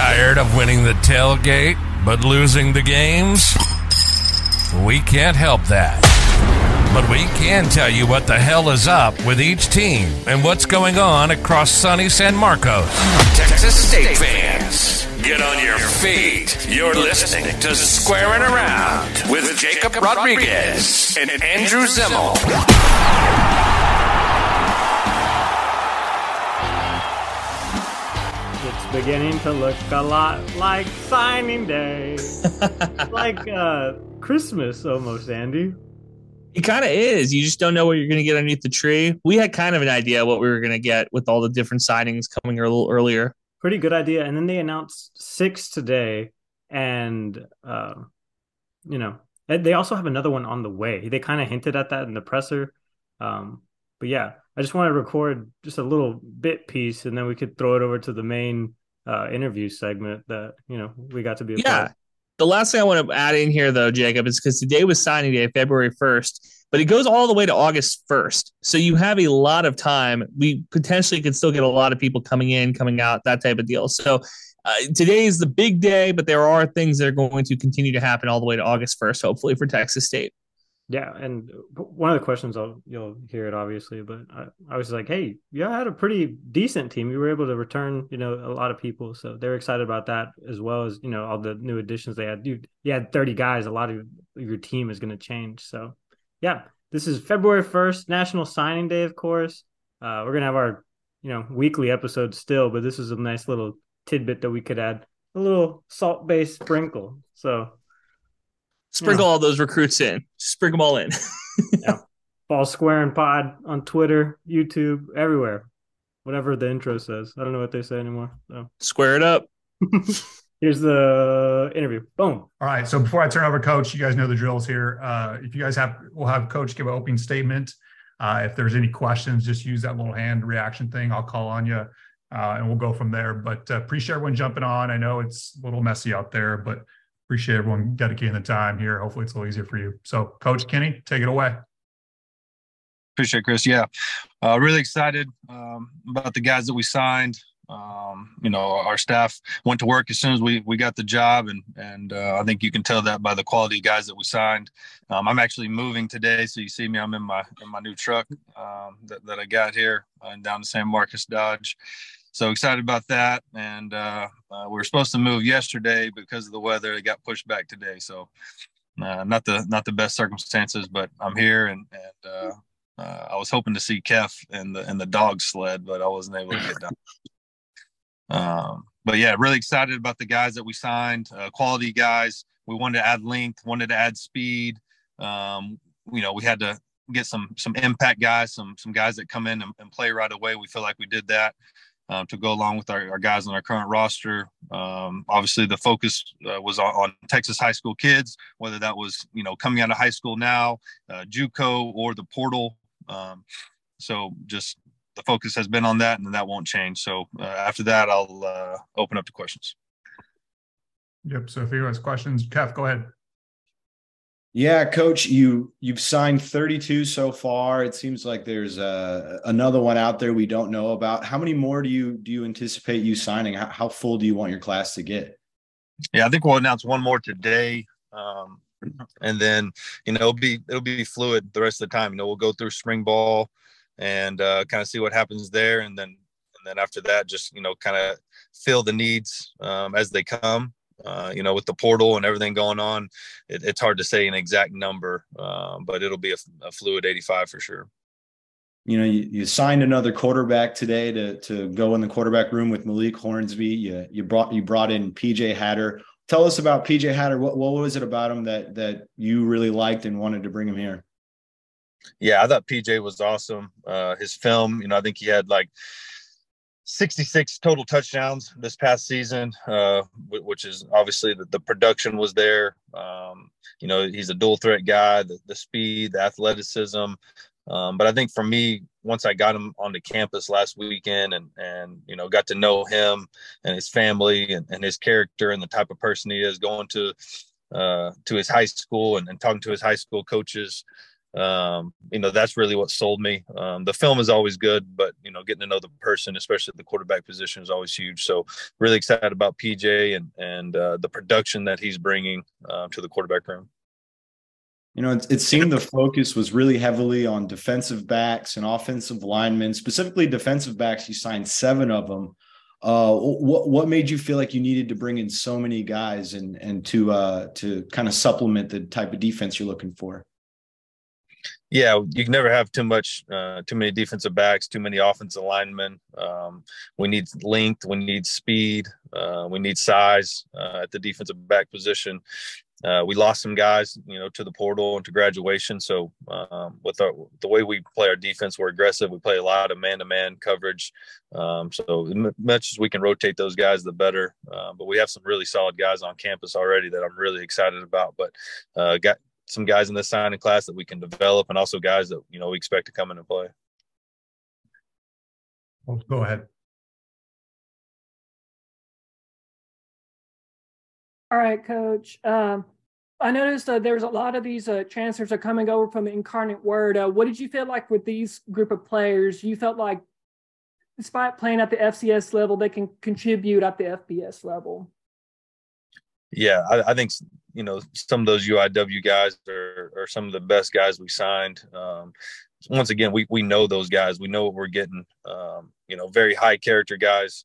Tired of winning the tailgate but losing the games? We can't help that. But we can tell you what the hell is up with each team and what's going on across sunny San Marcos. Texas State fans, get on your feet. You're listening to Squaring Around with Jakob Rodriguez and Andrew Zimmel. Beginning to look a lot like signing day. like uh Christmas almost, Andy. It kind of is. You just don't know what you're going to get underneath the tree. We had kind of an idea what we were going to get with all the different signings coming a little earlier. Pretty good idea. And then they announced six today, and uh, you know they also have another one on the way. They kind of hinted at that in the presser. Um, but yeah, I just want to record just a little bit piece, and then we could throw it over to the main uh, interview segment that you know we got to be. yeah. Part. The last thing I want to add in here, though, Jakob, is because today was signing day, February first, but it goes all the way to August first. So you have a lot of time. We potentially could still get a lot of people coming in, coming out, that type of deal. So uh, today is the big day, but there are things that are going to continue to happen all the way to August first, hopefully for Texas State. Yeah, and one of the questions I'll you'll hear it obviously, but I, I was like, hey, you had a pretty decent team. You were able to return, you know, a lot of people, so they're excited about that as well as you know all the new additions they had. You you had thirty guys. A lot of your team is going to change. So yeah, this is February first, National Signing Day, of course. Uh, we're gonna have our you know weekly episode still, but this is a nice little tidbit that we could add a little salt based sprinkle. So Sprinkle yeah. all those recruits in. Just Sprinkle them all in. yeah. Ball Square and Pod on Twitter, YouTube, everywhere. Whatever the intro says. I don't know what they say anymore. So square it up. Here's the interview. Boom. All right. So before I turn over, Coach, you guys know the drills here. Uh, if you guys have, we'll have Coach give an opening statement. Uh, if there's any questions, just use that little hand reaction thing. I'll call on you, uh, and we'll go from there. But uh, appreciate everyone jumping on. I know it's a little messy out there, but appreciate everyone dedicating the time here. Hopefully, it's a little easier for you. So, Coach Kinne, take it away. Appreciate it, Chris. Yeah, uh, really excited um, about the guys that we signed. Um, you know, our staff went to work as soon as we we got the job, and and uh, I think you can tell that by the quality of guys that we signed. Um, I'm actually moving today, so you see me. I'm in my in my new truck um, that that I got here uh, down to San Marcos Dodge so excited about that. And uh, uh, we were supposed to move yesterday because of the weather. It got pushed back today. So uh, not the not the best circumstances, but I'm here and and uh, uh, I was hoping to see Kev and the and the dog sled, but I wasn't able to get down. Um, but yeah, really excited about the guys that we signed, uh, quality guys. We wanted to add length, wanted to add speed. Um, you know, we had to get some some impact guys, some some guys that come in and, and play right away. We feel like we did that um, to go along with our, our, guys on our current roster. Um, obviously, the focus uh, was on, on, Texas high school kids, whether that was you know coming out of high school now, uh, JUCO, or the portal. Um, so just the focus has been on that, and that won't change. So uh, after that, I'll open up to questions. Yep. So if anyone has questions, Kev, go ahead. Yeah, coach, you you've signed 32 so far. It seems like there's uh, another one out there we don't know about. How many more do you do you anticipate you signing? How, how full do you want your class to get? Yeah, I think we'll announce one more today. Um, and then, you know, it'll be it'll be fluid the rest of the time. You know, we'll go through spring ball and uh, kind of see what happens there and then and then after that just, you know, kind of fill the needs um, as they come uh, you know, with the portal and everything going on, it, it's hard to say an exact number, uh, but it'll be a, a, fluid 85 for sure. You know, you, you, signed another quarterback today to to go in the quarterback room with Malik Hornsby. You you brought you brought in PJ Hatter. Tell us about PJ Hatter. What what was it about him that that you really liked and wanted to bring him here? Yeah, I thought PJ was awesome. Uh, his film, you know, I think he had like 66 total touchdowns this past season, uh, which is obviously the, the production was there. Um, you know, he's a dual threat guy, the, the speed, the athleticism. Um, but I think for me, once I got him onto campus last weekend and, and, you know, got to know him and his family and, and his character and the type of person he is going to, uh, to his high school and, and talking to his high school coaches, um, you know, that's really what sold me. Um, the film is always good, but you know, getting to know the person, especially the quarterback position, is always huge. So, really excited about PJ and and uh, the production that he's bringing uh, to the quarterback room. You know, it, it, seemed the focus was really heavily on defensive backs and offensive linemen, specifically defensive backs. You signed seven of them. Uh, what what made you feel like you needed to bring in so many guys and and to uh, to kind of supplement the type of defense you're looking for? Yeah, you can never have too much, uh, too many defensive backs, too many offensive linemen. Um, we need length, we need speed, uh, we need size uh, at the defensive back position. Uh, we lost some guys, you know, to the portal and to graduation. So um, with our, the way we play our defense, we're aggressive. We play a lot of man-to-man coverage. Um, so as much as we can rotate those guys, the better. Uh, but we have some really solid guys on campus already that I'm really excited about. But uh, got some guys in this signing class that we can develop, and also guys that you know we expect to come in and play. Well, go ahead. All right, Coach. Um, I noticed uh, there's a lot of these uh, transfers are coming over from the Incarnate Word. Uh, what did you feel like with these group of players? You felt like, despite playing at the FCS level, they can contribute at the FBS level. Yeah, I, I think you know some of those UIW guys are, are some of the best guys we signed. Um, once again, we we know those guys. We know what we're getting. Um, you know, very high character guys,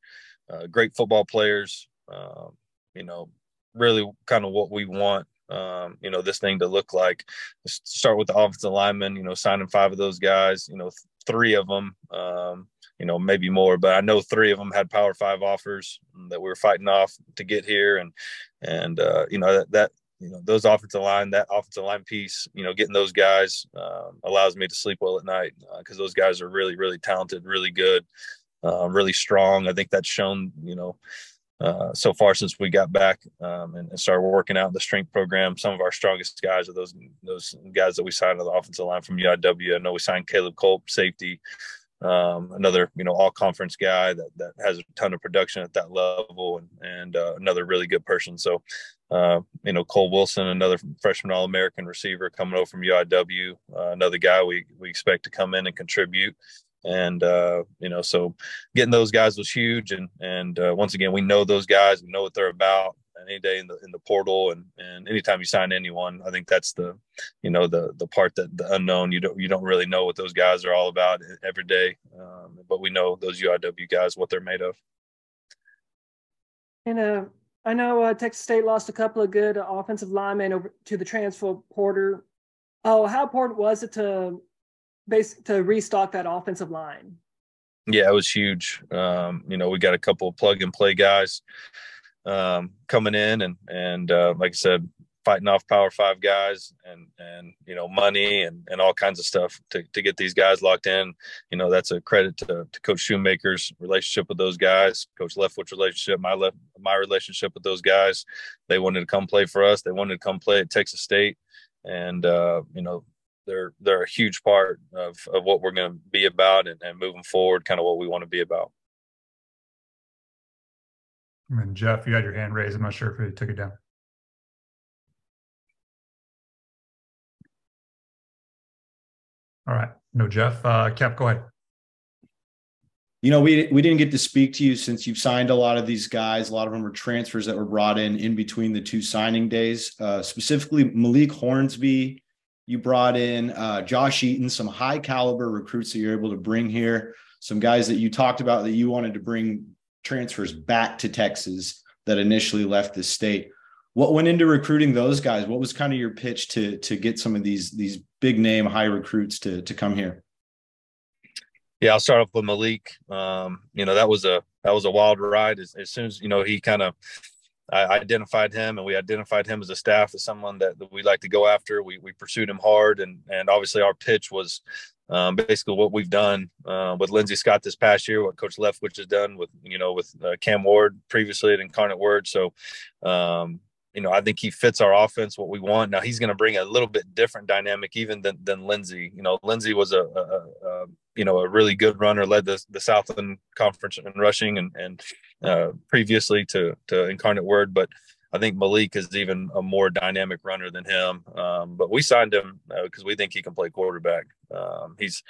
uh, great football players. Um, you know, really kind of what we want. Um, you know, this thing to look like. Start with the offensive linemen. You know, signing five of those guys. You know, th- three of them. Um, you know, maybe more, but I know three of them had Power Five offers that we were fighting off to get here, and and uh, you know that that you know those offensive line, that offensive line piece, you know, getting those guys um, allows me to sleep well at night because uh, those guys are really really talented, really good, uh, really strong. I think that's shown, you know. Uh, so far since we got back um, and, and, started working out in the strength program. Some of our strongest guys are those those guys that we signed on the offensive line from UIW. I know we signed Caleb Culp, safety um, another you know all conference guy that that has a ton of production at that level and and uh, another really good person. So uh, you know Cole Wilson another freshman all American receiver coming over from UIW uh, another guy we we expect to come in and contribute. And uh, you know so getting those guys was huge. And and uh, once again we know those guys. We know what they're about any day in the in the portal and and anytime you sign anyone i think that's the you know the the part that the unknown. You don't you don't really know what those guys are all about every day. Um, but we know those uiw guys what they're made of. And uh i know uh, texas state lost a couple of good offensive linemen over to the transfer portal. Oh how important was it to base to restock that offensive line? Yeah it was huge. Um, you know we got a couple of plug and play guys um, coming in and and uh, like I said, fighting off Power Five guys and and you know money and and all kinds of stuff to to get these guys locked in. You know that's a credit to, to Coach Shoemaker's relationship with those guys, Coach Leftwich's relationship, my left my relationship with those guys. They wanted to come play for us. They wanted to come play at Texas State, and uh, you know they're they're a huge part of of what we're going to be about and, and moving forward, kind of what we want to be about. And Jeff, you had your hand raised. I'm not sure if you took it down. All right. No, Jeff. Uh, Cap, go ahead. You know, we we didn't get to speak to you since you've signed a lot of these guys. A lot of them were transfers that were brought in in between the two signing days. Uh, specifically, Malik Hornsby, you brought in uh, Josh Eaton, some high caliber recruits that you're able to bring here. Some guys that you talked about that you wanted to bring transfers back to Texas that initially left the state. What went into recruiting those guys? What was kind of your pitch to to get some of these these big name high recruits to to come here? Yeah, I'll start off with Malik. Um, you know, that was a that was a wild ride. As, as soon as you know he kind of I identified him and we identified him as a staff as someone that, that we like to go after. We, we pursued him hard and, and obviously our pitch was um, basically what we've done uh, with Lindsey Scott this past year, what Coach Leftwich has done with you know with uh, Cam Ward previously at Incarnate Word. So, um, you know, I think he fits our offense what we want. Now he's going to bring a little bit different dynamic even than than Lindsey. You know, Lindsey was a, a, a, you know a really good runner, led the the Southland Conference in rushing and and uh, previously to to Incarnate Word, but I think Malik is even a more dynamic runner than him. Um, but we signed him because uh, we think he can play quarterback. Um, he's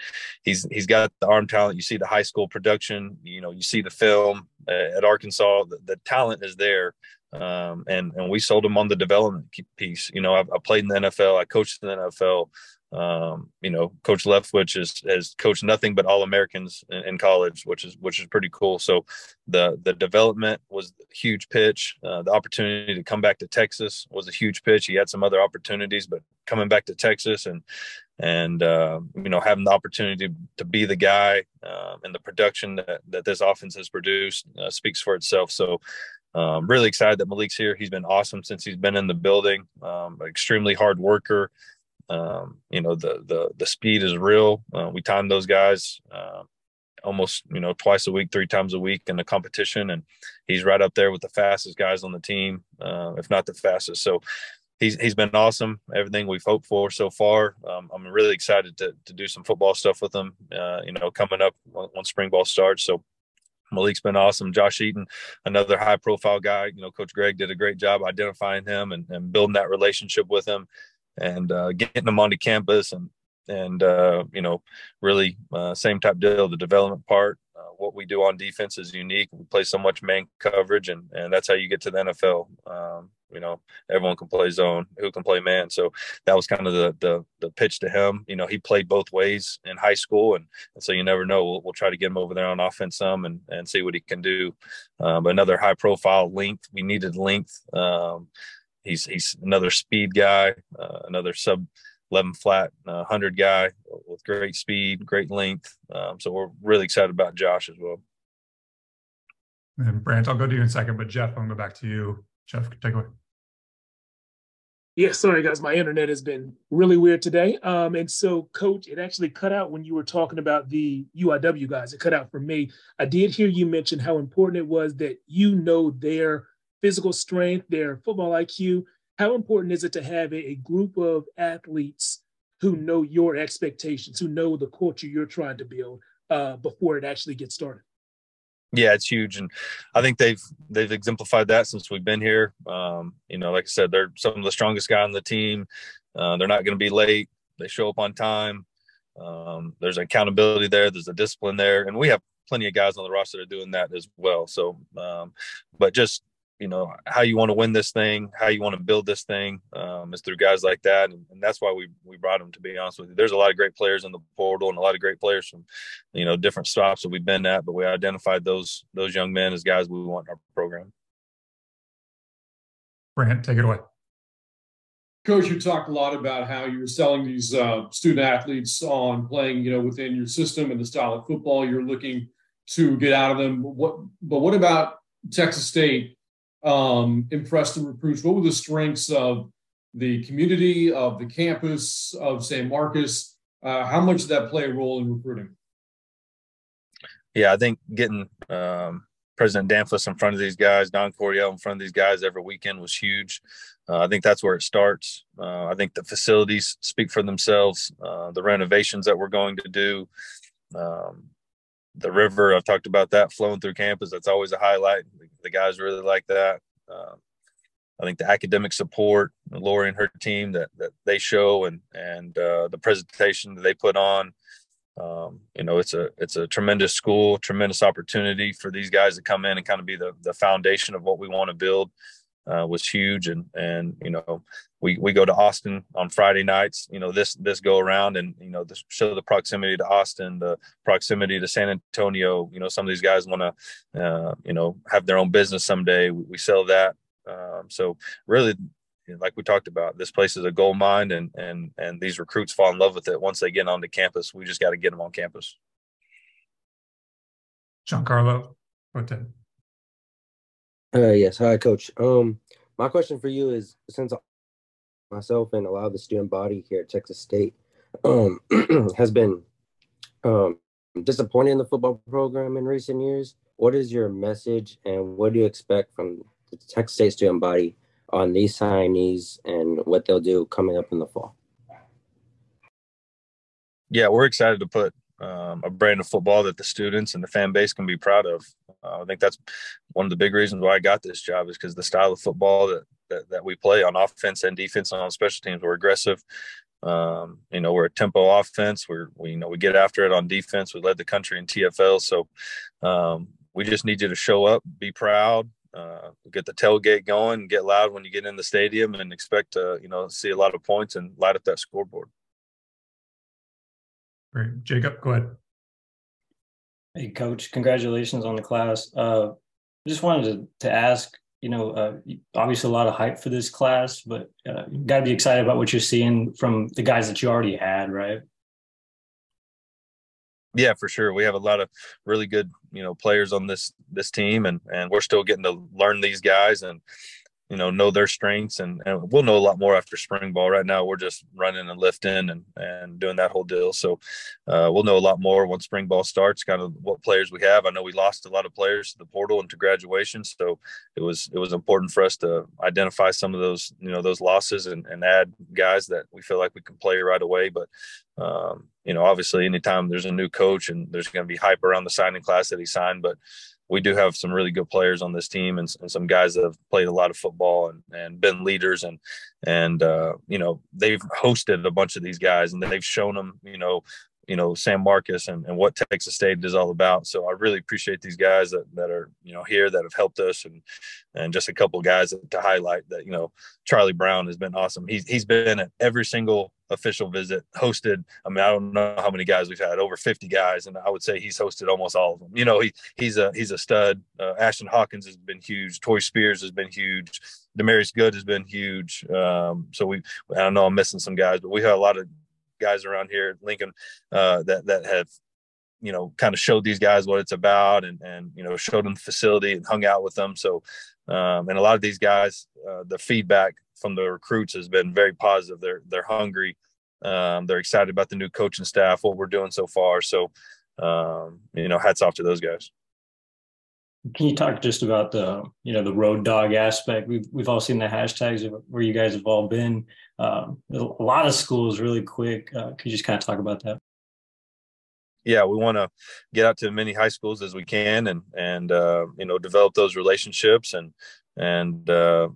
he's he's got the arm talent. You see the high school production. You know, you see the film at Arkansas. The, the talent is there. Um, and and we sold him on the development piece. You know, I, I, played in the NFL. I coached in the NFL. Um, you know, Coach Leftwich has has coached nothing but All Americans in, in, college, which is which is pretty cool. So the the development was a huge pitch. Uh, the opportunity to come back to Texas was a huge pitch. He had some other opportunities, but coming back to Texas and and uh, you know having the opportunity to, to be the guy um, and the production that, that this offense has produced uh, speaks for itself. So um, really excited that Malik's here. He's been awesome since he's been in the building. Um, extremely hard worker. Um, you know the the the speed is real. Uh, we time those guys uh, almost you know twice a week, three times a week in the competition, and he's right up there with the fastest guys on the team, uh, if not the fastest. So he's he's been awesome. Everything we've hoped for so far. Um, I'm really excited to to do some football stuff with him. Uh, you know, coming up when spring ball starts. So Malik's been awesome. Josh Eaton, another high profile guy. You know, Coach Greg did a great job identifying him and, and building that relationship with him and uh, getting him onto campus and and uh, you know really uh, same type deal the development part. Uh, what we do on defense is unique. We play so much man coverage and and that's how you get to the nfl um, you know everyone can play zone who can play man. So that was kind of the the, the pitch to him. You know he played both ways in high school and, and so you never know. We'll, we'll try to get him over there on offense some and and see what he can do. Um, another high profile length. We needed length um, he's he's another speed guy uh, another sub 11 flat uh, 100 guy with great speed great length um, so we're really excited about josh as well and Brant, I'll go to you in a second, but Jeff, I'm going to go back to you. Jeff, take away. Yeah, sorry guys, my internet has been really weird today. Um, and so, Coach, it actually cut out when you were talking about the UIW guys. It cut out for me. I did hear you mention how important it was that you know their physical strength, their football IQ. How important is it to have a, group of athletes who know your expectations, who know the culture you're trying to build uh, before it actually gets started? yeah, it's huge, and I think they've they've exemplified that since we've been here. Um, you know, like I said, they're some of the strongest guys on the team. Uh, they're not going to be late. They show up on time. Um, there's accountability there. There's a discipline there, and we have plenty of guys on the roster that are doing that as well. So, um, but just you know how you want to win this thing, how you want to build this thing um, is through guys like that, and, and, that's why we we brought them. To be honest with you, there's a lot of great players in the portal and a lot of great players from you know different stops that we've been at, but we identified those those young men as guys we want in our program. Brant, take it away. Coach, you talked a lot about how you were selling these uh, student athletes on playing, you know, within your system and the style of football you're looking to get out of them. What, but what about Texas State um, impressed the recruits? What were the strengths of the community, of the campus, of San Marcos? Uh, how much did that play a role in recruiting? Yeah, I think getting um, President Damphousse in front of these guys, Don Coryell in front of these guys every weekend was huge. Uh, I think that's where it starts. Uh, I think the facilities speak for themselves. Uh, the renovations that we're going to do, um, the river, I've talked about that flowing through campus. That's always a highlight. The guys really like that. Um, I think the academic support, Lori and her team that, that they show and, and uh, the presentation that they put on, um, you know, it's a, it's a tremendous school, tremendous opportunity for these guys to come in and kind of be the, the foundation of what we want to build uh, was huge. And, and, you know, we, we go to Austin on Friday nights, you know, this, this go around and, you know, the, show the proximity to Austin, the proximity to San Antonio, you know, some of these guys want to, uh, you know, have their own business someday. We, we sell that. Um, so really, like we talked about, this place is a gold mine and, and, and these recruits fall in love with it. Once they get onto campus, we just got to get them on campus. Giancarlo, what did? Uh, yes. Hi, Coach. Um, my question for you is since myself and a lot of the student body here at Texas State um, has been um, disappointed in the football program in recent years, what is your message and what do you expect from the Texas State student body on these signees and what they'll do coming up in the fall? Yeah, we're excited to put um, a brand of football that the students and the fan base can be proud of. Uh, I think that's one of the big reasons why I got this job is because the style of football that, that, that we play on offense and defense and on special teams. We're aggressive. Um, you know, we're a tempo offense. We're we you know we get after it on defense. We led the country in TFL. So um, we just need you to show up, be proud, uh, get the tailgate going, get loud when you get in the stadium, and expect to you know see a lot of points and light up that scoreboard. Great, Jakob, go ahead. Hey, Coach, congratulations on the class. Uh, just wanted to, to ask, you know, uh, obviously a lot of hype for this class, but uh, you got to be excited about what you're seeing from the guys that you already had, right? Yeah, for sure. We have a lot of really good, you know, players on this this team, and and we're still getting to learn these guys. And you know know their strengths and, and we'll know a lot more after spring ball. Right now we're just running and lifting and and doing that whole deal. So uh, we'll know a lot more once spring ball starts kind of what players we have. I know we lost a lot of players to the portal and to graduation so it was it was important for us to identify some of those you know those losses and, and add guys that we feel like we can play right away. But um, you know obviously anytime there's a new coach and there's going to be hype around the signing class that he signed but we do have some really good players on this team and, and, some guys that have played a lot of football and, and been leaders and and uh, you know they've hosted a bunch of these guys and they've shown them you know you know San Marcos and, and what Texas State is all about. So I really appreciate these guys that, that are you know here that have helped us and and just a couple guys to highlight that you know Charlie Brown has been awesome. He's he's been at every single official visit, hosted. I mean I don't know how many guys we've had over 50 guys, and I would say he's hosted almost all of them. You know he he's a he's a stud. Uh, Ashton Hawkins has been huge. Toy Spears has been huge. Demarius Good has been huge. Um, so we I don't know I'm missing some guys, but we have a lot of guys around here Lincoln uh, that that have you know kind of showed these guys what it's about and and you know showed them the facility and hung out with them. So um, and a lot of these guys, uh, the feedback from the recruits has been very positive. They're they're hungry. Um, they're excited about the new coaching staff, what we're doing so far. So um, you know, hats off to those guys. Can you talk just about the you know the road dog aspect? We've we've all seen the hashtags of where you guys have all been. Um, a lot of schools really quick. Uh, could you just kind of talk about that? Yeah, we want to get out to as many high schools as we can, and and uh, you know develop those relationships and and uh,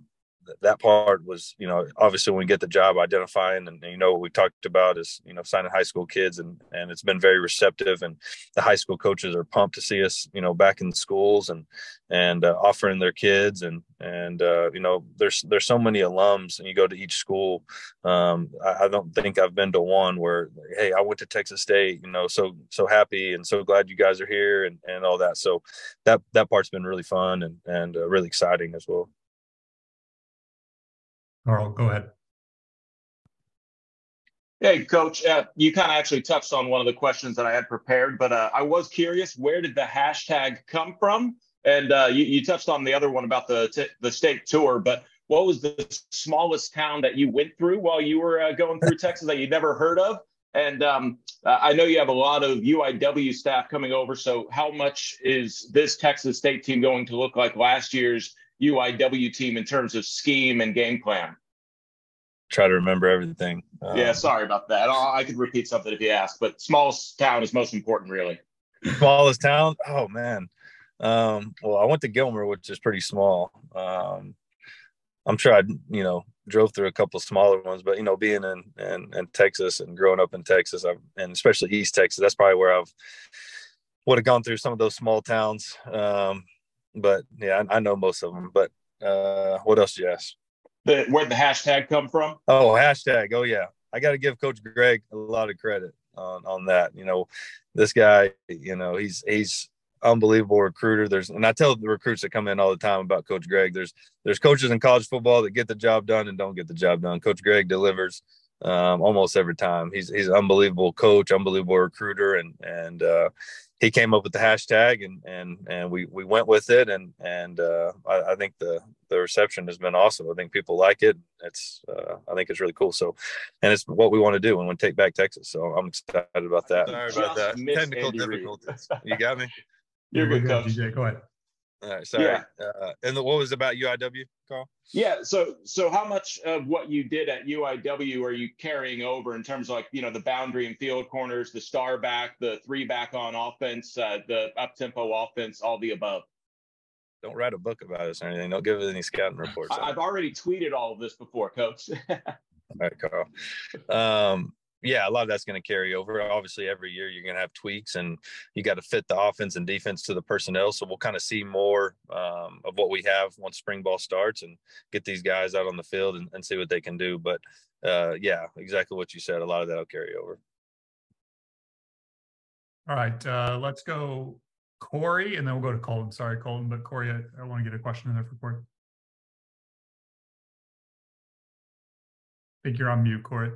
that part was, you know, obviously when we get the job identifying and, you know, what we talked about is, you know, signing high school kids and, and it's been very receptive and the high school coaches are pumped to see us, you know, back in schools and, and uh, offering their kids and, and, uh, you know, there's, there's so many alums and you go to each school. Um, I, I don't think I've been to one where, Hey, I went to Texas state, you know, so, so happy and so glad you guys are here and, and all that. So that, that part's been really fun and, and uh, really exciting as well. Carl, go ahead. Hey, Coach, uh, you kind of actually touched on one of the questions that I had prepared, but uh, I was curious, where did the hashtag come from? And uh, you, you, touched on the other one about the t- the state tour, but what was the smallest town that you went through while you were uh, going through Texas that you'd never heard of? And um, I know you have a lot of UIW staff coming over. So, how much is this Texas State team going to look like last year's UIW team in terms of scheme and game plan? Try to remember everything. Um, yeah, sorry about that. I could repeat something if you ask, but smallest town is most important, really. Smallest town? Oh man. Um, well, I went to Gilmer, which is pretty small. Um, I'm sure I, you know, drove through a couple smaller ones, but you know, being in, in, in Texas and growing up in Texas, I've, and especially East Texas, that's probably where I've would have gone through some of those small towns. Um, but yeah, I, I know most of them. But uh, what else you ask? The, where'd the hashtag come from? Oh, hashtag. Oh yeah, I got to give Coach Greg a lot of credit on on that. You know, this guy, you know, he's he's unbelievable recruiter. There's and I tell the recruits that come in all the time about Coach Greg. There's there's coaches in college football that get the job done and don't get the job done. Coach Greg delivers um, almost every time. He's he's an unbelievable coach, unbelievable recruiter, and and uh, he came up with the hashtag and and and we we went with it and and uh, I, I, think the the reception has been awesome. I think people like it. It's uh, I think it's really cool. So, and it's what we want to do and we take back Texas. So I'm excited about that. Sorry about that. Technical Andy difficulties. you got me. You're, You're good, coach. DJ, go ahead. All right, sorry. Yeah. Uh, and the, what was about UIW, Carl? Yeah. So, so how much of what you did at UIW are you carrying over in terms of like you know the boundary and field corners, the star back, the three back on offense, uh, the up tempo offense, all the above? don't write a book about us or anything. Don't give us any scouting reports. I've already tweeted all of this before, Coach. all right, Carl. Um, yeah, a lot of that's going to carry over. Obviously, every year you're going to have tweaks, and you got to fit the offense and defense to the personnel. So we'll kind of see more um, of what we have once spring ball starts, and get these guys out on the field and, and see what they can do. But uh, yeah, exactly what you said. A lot of that'll carry over. All right, uh, let's go Corey, and then we'll go to Colton. Sorry, Colton, but Corey, I, I want to get a question in there for Corey. I think you're on mute, Corey,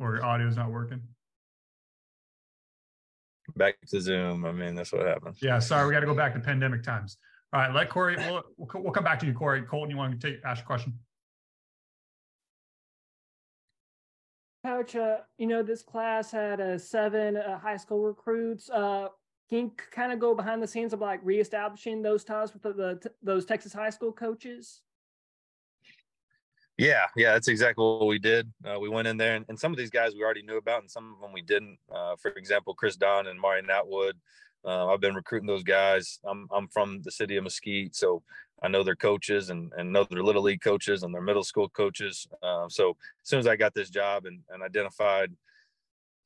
or your audio is not working. Back to Zoom. I mean, that's what happens. Yeah, sorry, we got to go back to pandemic times. All right, let Corey. We'll, we'll, we'll come back to you, Corey. Colton, you want to take ask a question? Coach, uh, you know, this class had uh, seven uh, high school recruits. Uh, can you kind of go behind the scenes of like reestablishing those ties with the, the those Texas high school coaches? Yeah, yeah, that's exactly what we did. Uh, we went in there, and, and, some of these guys we already knew about, and some of them we didn't. Uh, for example, Chris Don and Marion Atwood. Uh, I've been recruiting those guys. I'm I'm from the city of Mesquite, so I know their coaches and, and know their little league coaches and their middle school coaches. Uh, so as soon as I got this job and, and identified,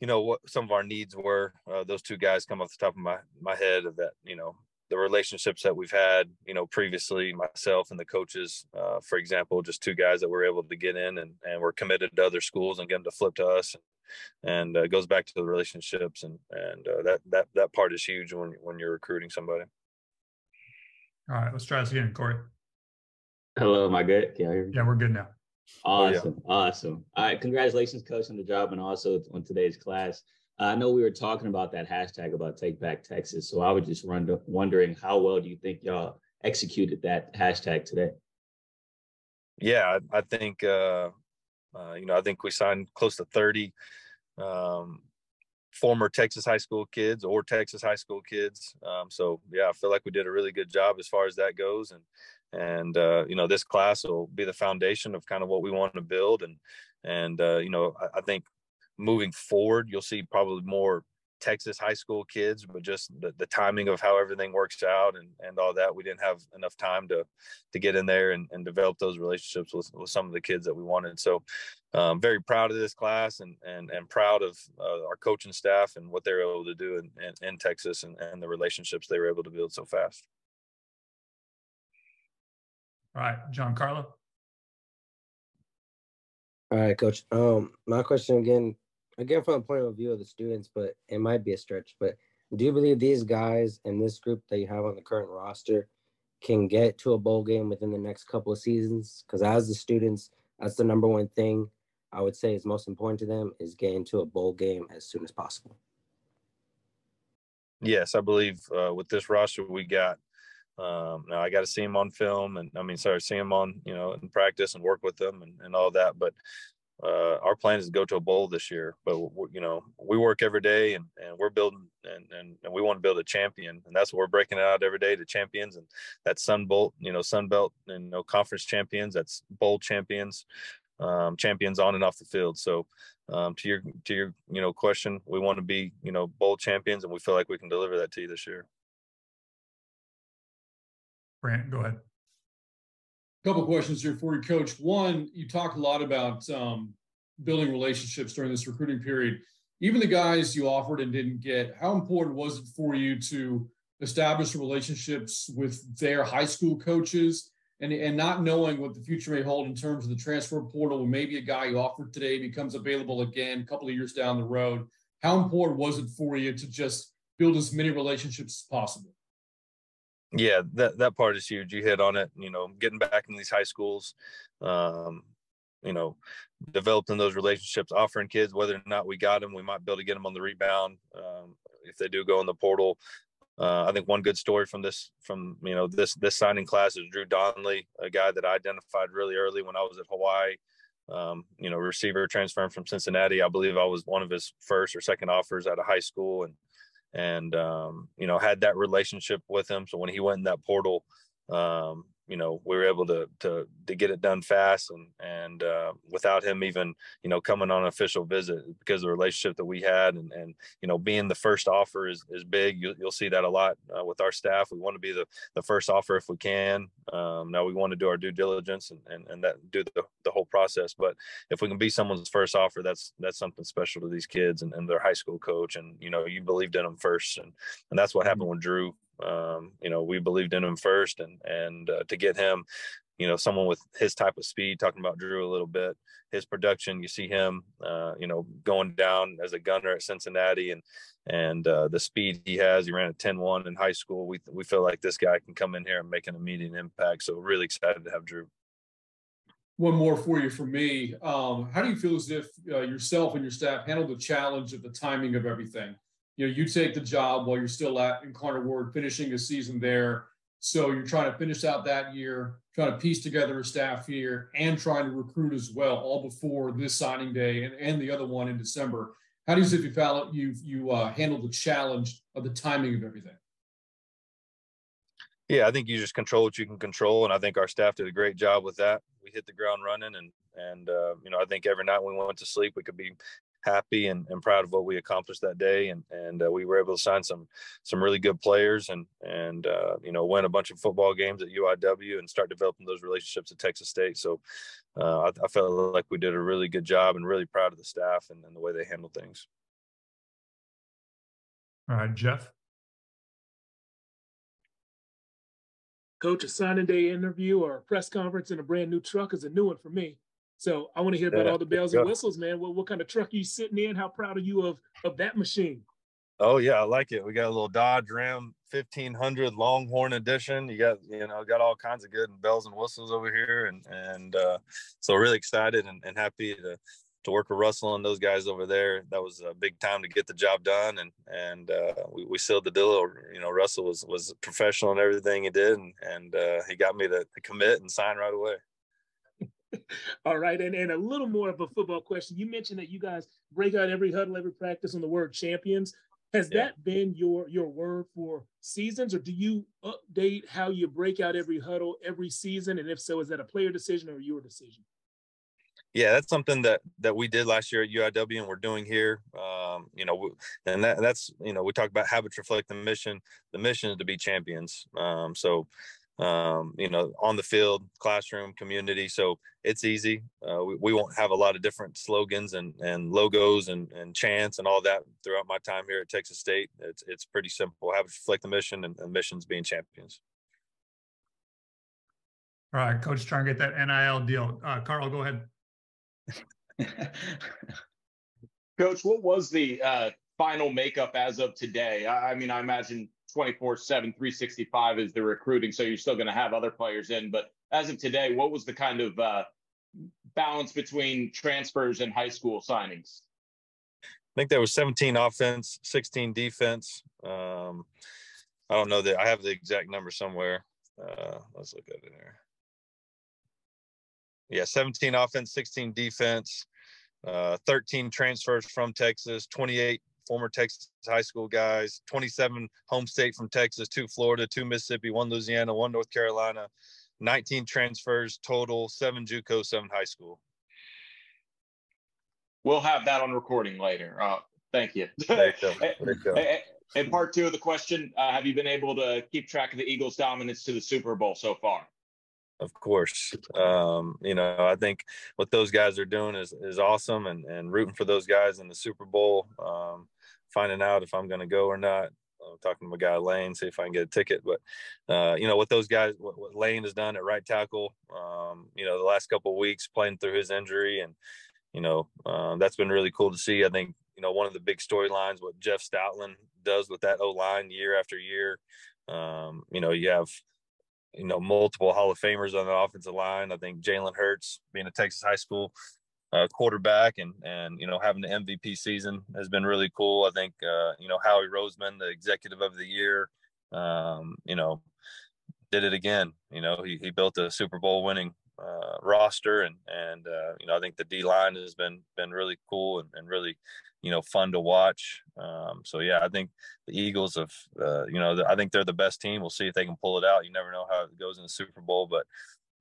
you know, what some of our needs were, uh, those two guys come off the top of my, my head of that, you know, the relationships that we've had, you know, previously myself and the coaches, uh, for example, just two guys that were able to get in and, and were committed to other schools and get them to flip to us. And, and uh, it goes back to the relationships and, and uh, that, that, that part is huge when, when you're recruiting somebody. All right, let's try this again, Corey. Hello, am I good? Can you hear me? Yeah, we're good now. Awesome, oh, yeah. awesome. All right, congratulations, coach, on the job and also on today's class. I know we were talking about that hashtag about Take Back Texas, so I was just wonder, wondering how well do you think y'all executed that hashtag today? Yeah, I, I think uh, uh, you know I think we signed close to thirty um, former Texas high school kids or Texas high school kids. Um, so yeah, I feel like we did a really good job as far as that goes. And, and, uh, you know, this class will be the foundation of kind of what we want to build. And, and, uh, you know, I, I think moving forward, you'll see probably more Texas high school kids, but just the, the timing of how everything works out and, and all that, we didn't have enough time to to get in there and, and develop those relationships with, with some of the kids that we wanted. So um, very proud of this class and and, and proud of uh, our coaching staff and what they were able to do in, in, in Texas and, and the relationships they were able to build so fast. All right, Giancarlo. All right, coach. Um, my question again again from the point of view of the students, but it might be a stretch. But do you believe these guys and this group that you have on the current roster can get to a bowl game within the next couple of seasons? Because as the students, that's the number one thing I would say is most important to them is getting to a bowl game as soon as possible. Yes, I believe uh, with this roster we got. Um, now I got to see him on film, and I mean, sorry, see him on you know in practice and work with them and, and all that. But uh, our plan is to go to a bowl this year, but you know we work every day and, and we're building and, and, and we want to build a champion, and that's what we're breaking it out every day to champions, and that's Sun Bolt, you know, Sun Belt, and you know, conference champions, that's bowl champions, um, champions on and off the field. So um, to your to your you know question, we want to be you know bowl champions, and we feel like we can deliver that to you this year. Brant, go ahead couple questions here for you, Coach. One, you talk a lot about um, building relationships during this recruiting period. Even the guys you offered and didn't get, how important was it for you to establish relationships with their high school coaches and, and not knowing what the future may hold in terms of the transfer portal when maybe a guy you offered today becomes available again a couple of years down the road? How important was it for you to just build as many relationships as possible? Yeah, that that part is huge. You hit on it. You know, getting back in these high schools, um, you know, developing those relationships, offering kids whether or not we got them, we might be able to get them on the rebound um, if they do go in the portal. Uh, I think one good story from this from you know this this signing class is Drew Donley, a guy that I identified really early when I was at Hawaii. Um, you know, receiver transferring from Cincinnati. I believe I was one of his first or second offers out of high school, and and um, you know had that relationship with him. So when he went in that portal, um, you know, we were able to to to get it done fast and and uh, without him even you know coming on an official visit because of the relationship that we had and and you know being the first offer is is big. You, will see that a lot uh, with our staff. We want to be the the first offer if we can. Um, now we want to do our due diligence and and, and that do the, the whole process. But if we can be someone's first offer, that's that's something special to these kids and, and their high school coach. And you know you believed in them first, and and that's what happened with Drew. Um, you know, we believed in him first, and and uh, to get him, you know, someone with his type of speed. Talking about Drew a little bit, his production. You see him, uh, you know, going down as a gunner at Cincinnati, and and uh, the speed he has. He ran a 10-1 in high school. We we feel like this guy can come in here and make an immediate impact. So really excited to have Drew. One more for you from me. Um, how do you feel as if uh, yourself and your staff handled the challenge of the timing of everything? You know, you take the job while you're still at in Incarnate Word, finishing a season there. So you're trying to finish out that year, trying to piece together a staff here, and trying to recruit as well, all before this signing day and, and the other one in December. How do you if you found you you uh, handled the challenge of the timing of everything? Yeah, I think you just control what you can control, and I think our staff did a great job with that. We hit the ground running, and and uh, you know I think every night we went to sleep, we could be happy and, and proud of what we accomplished that day. And, and uh, we were able to sign some, some really good players and, and, uh, you know, win a bunch of football games at UIW and start developing those relationships at Texas state. So uh, I, I, felt like we did a really good job and really proud of the staff and, and the way they handled things. All right, Jeff. Coach, a signing day interview or a press conference in a brand new truck is a new one for me. So I want to hear about yeah, all the bells and whistles, man. What, what kind of truck are you sitting in? How proud are you of of that machine? Oh yeah, I like it. We got a little Dodge Ram 1500 Longhorn edition. You got you know got all kinds of good bells and whistles over here, and and uh, so really excited and, and happy to to work with Russell and those guys over there. That was a big time to get the job done, and and uh, we, we sealed the deal. You know, Russell was was professional in everything he did, and and uh, he got me to, to commit and sign right away. All right. And, and a little more of a football question. You mentioned that you guys break out every huddle, every practice on the word champions. Has yeah. that been your your word for seasons, or do you update how you break out every huddle every season? And if so, is that a player decision or your decision? Yeah, that's something that that we did last year at UIW, and we're doing here. Um, you know, and that, that's you know we talk about habits reflect the mission. The mission is to be champions. Um, so um, you know, on the field, classroom, community. So it's easy. Uh, we, we, won't have a lot of different slogans and, and logos and, and chants and all that throughout my time here at Texas State. It's, it's pretty simple. Have reflect the mission and, and missions being champions. All right, coach, trying to get that NIL deal. Uh, Carl, go ahead. coach, what was the uh, final makeup as of today? I, I mean, I imagine 24 7, 365 is the recruiting. So you're still going to have other players in. But as of today, what was the kind of uh, balance between transfers and high school signings? I think there was 17 offense, 16 defense. Um, I don't know that I have the exact number somewhere. Uh, let's look at it here. Yeah, 17 offense, 16 defense, uh, 13 transfers from Texas, 28 former Texas high school guys, 27 home state from Texas, two Florida, two Mississippi, one Louisiana, one North Carolina, 19 transfers total, seven JUCO, seven high school. We'll have that on recording later. Uh, thank you. There you, there you and part two of the question: uh, Have you been able to keep track of the Eagles' dominance to the Super Bowl so far? Of course, um, you know I think what those guys are doing is is awesome, and and rooting for those guys in the Super Bowl. Um, finding out if I'm going to go or not. I'm talking to my guy Lane, see if I can get a ticket. But uh, you know what those guys, what, what, Lane has done at right tackle, um, you know, the last couple of weeks playing through his injury, and you know um, that's been really cool to see. I think you know one of the big storylines what Jeff Stoutland does with that O line year after year. Um, you know, you have you know multiple Hall of Famers on the offensive line. I think Jalen Hurts, being a Texas high school uh, quarterback and and you know having the MVP season has been really cool. I think uh, you know Howie Roseman, the executive of the year, um, you know, did it again. You know, he, he built a Super Bowl winning uh, roster, and and uh, you know I think the D line has been been really cool and, and really you know fun to watch. Um, so yeah, I think the Eagles have uh, you know I think they're the best team. We'll see if they can pull it out. You never know how it goes in the Super Bowl, but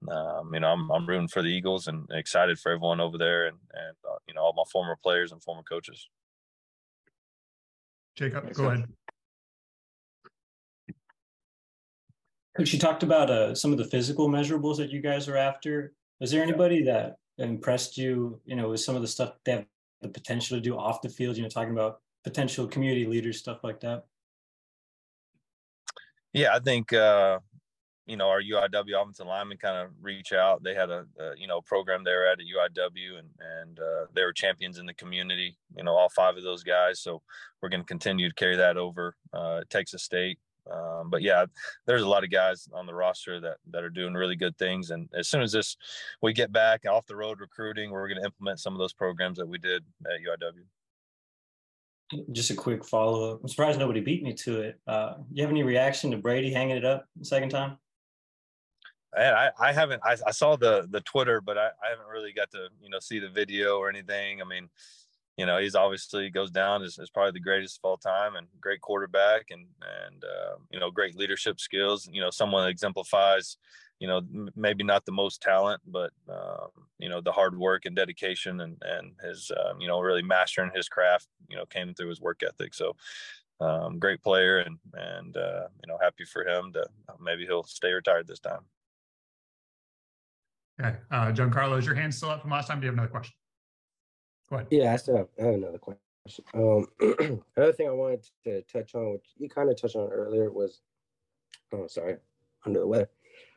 um, you know I'm I'm rooting for the Eagles and excited for everyone over there and and uh, you know all my former players and former coaches. Jakob, go ahead. Coach, you talked about uh, some of the physical measurables that you guys are after. Is there anybody that impressed you, you know, with some of the stuff they have the potential to do off the field, you know, talking about potential community leaders, stuff like that? Yeah, I think, uh, you know, our UIW offensive linemen kind of reach out. They had a, a, you know, program there at a UIW and, and uh, they were champions in the community, you know, all five of those guys. So we're going to continue to carry that over uh, Texas State. Um, but yeah, there's a lot of guys on the roster that that are doing really good things. And as soon as this we get back off the road recruiting, we're going to implement some of those programs that we did at UIW. Just a quick follow up. I'm surprised nobody beat me to it. Uh, you have any reaction to Brady hanging it up the second time? I, I haven't. I, I, saw the the Twitter, but I, I haven't really got to you know see the video or anything. I mean, you know, he's obviously goes down as, as probably the greatest of all time and great quarterback and, and, uh, you know, great leadership skills. You know, someone exemplifies, you know, maybe not the most talent, but, um, you know, the hard work and dedication and, and his, um, you know, really mastering his craft, you know, came through his work ethic. So, um, great player and, and, uh, you know, happy for him to maybe he'll stay retired this time. Okay. Uh, Giancarlo, is your hand still up from last time? Do you have another question? Go ahead. Yeah, I still have, I have another question. Um, another thing I wanted to touch on, which you kind of touched on earlier, was oh, sorry, under the weather,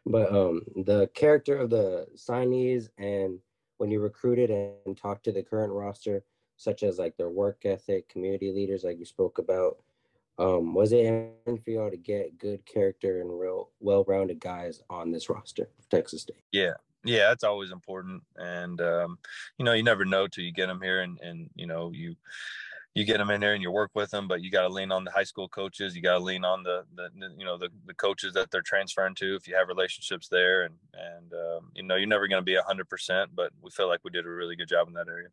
but um, the character of the signees and when you recruited and talked to the current roster, such as like their work ethic, community leaders, like you spoke about. Um, was it important for y'all to get good character and real well-rounded guys on this roster for Texas State? Yeah, yeah, that's always important. And, um, you know, you never know till you get them here and, and, you know, you, you get them in there and you work with them, but you got to lean on the high school coaches. You got to lean on the, the, you know, the, the coaches that they're transferring to, if you have relationships there and, and, um, you know, you're never going to be a hundred percent, but we feel like we did a really good job in that area.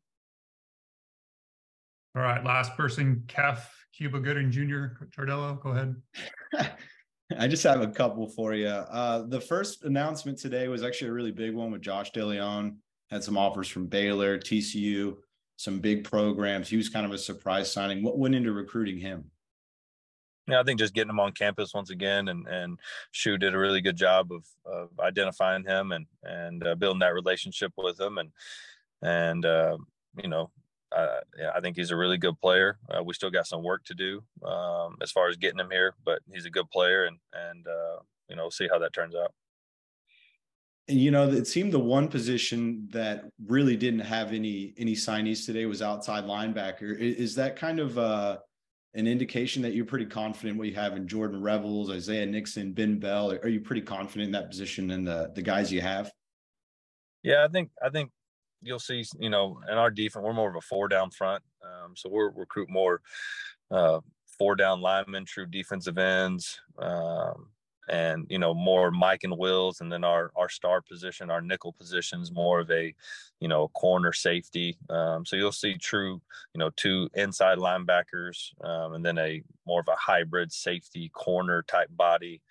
All right. Last person, Kev Cuba Gooding Jr. Chardello, go ahead. I just have a couple for you. Uh, the first announcement today was actually a really big one with Josh DeLeon. Had some offers from Baylor, TCU, some big programs. He was kind of a surprise signing. What went into recruiting him? Yeah, I think just getting him on campus once again, and and Shu did a really good job of of identifying him and and uh, building that relationship with him, and and uh, you know uh, yeah, I think he's a really good player. Uh, we still got some work to do um, as far as getting him here, but he's a good player, and and uh, you know, see how that turns out. You know, it seemed the one position that really didn't have any any signees today was outside linebacker. Is that kind of uh, an indication that you're pretty confident what you have in Jordan Revels, Isaiah Nixon, Ben Bell? Are you pretty confident in that position and the the guys you have? Yeah, I think I think you'll see, you know, in our defense, we're more of a four down front. Um, so we're recruit more uh, four down linemen, true defensive ends, um, and you know more Mike and Wills, and then our our star position, our nickel position is more of a you know corner safety. Um, so you'll see true, you know, two inside linebackers, um, and then a more of a hybrid safety corner type body.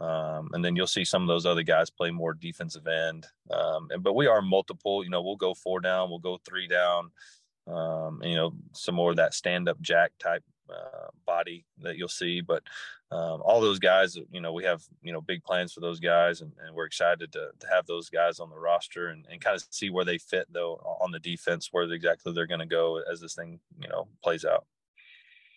Um, and then you'll see some of those other guys play more defensive end. Um, and, but we are multiple, you know, we'll go four down, we'll go three down, um, and, you know, some more of that stand up jack type uh, body that you'll see. But um, all those guys, you know, we have, you know, big plans for those guys and, and we're excited to, to have those guys on the roster and, and kind of see where they fit though on the defense, where exactly they're going to go as this thing, you know, plays out.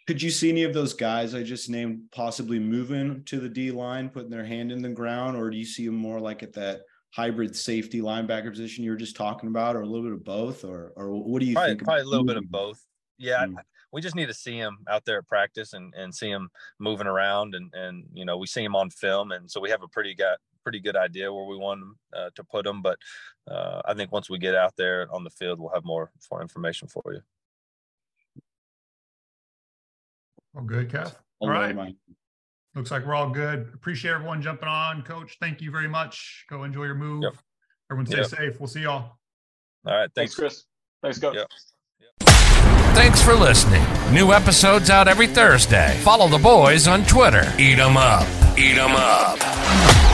Could you see any of those guys I just named possibly moving to the D line, putting their hand in the ground, or do you see them more like at that hybrid safety linebacker position you were just talking about, or a little bit of both, or or what do you probably, think? Probably a little bit of both. Yeah, mm. we just need to see him out there at practice and and see him moving around, and and you know we see him on film, and so we have a pretty got pretty good idea where we want him uh, to put him. But uh, I think once we get out there on the field, we'll have more more information for you. Oh, all good, Kev. All right. Looks like we're all good. Appreciate everyone jumping on. Coach, thank you very much. Go enjoy your move. Yep. Everyone stay Yep. safe. We'll see y'all. All right. Thanks, Chris. Thanks, Coach. Yep. Thanks for listening. New episodes out every Thursday. Follow the boys on Twitter. Eat 'em up. Eat 'em up.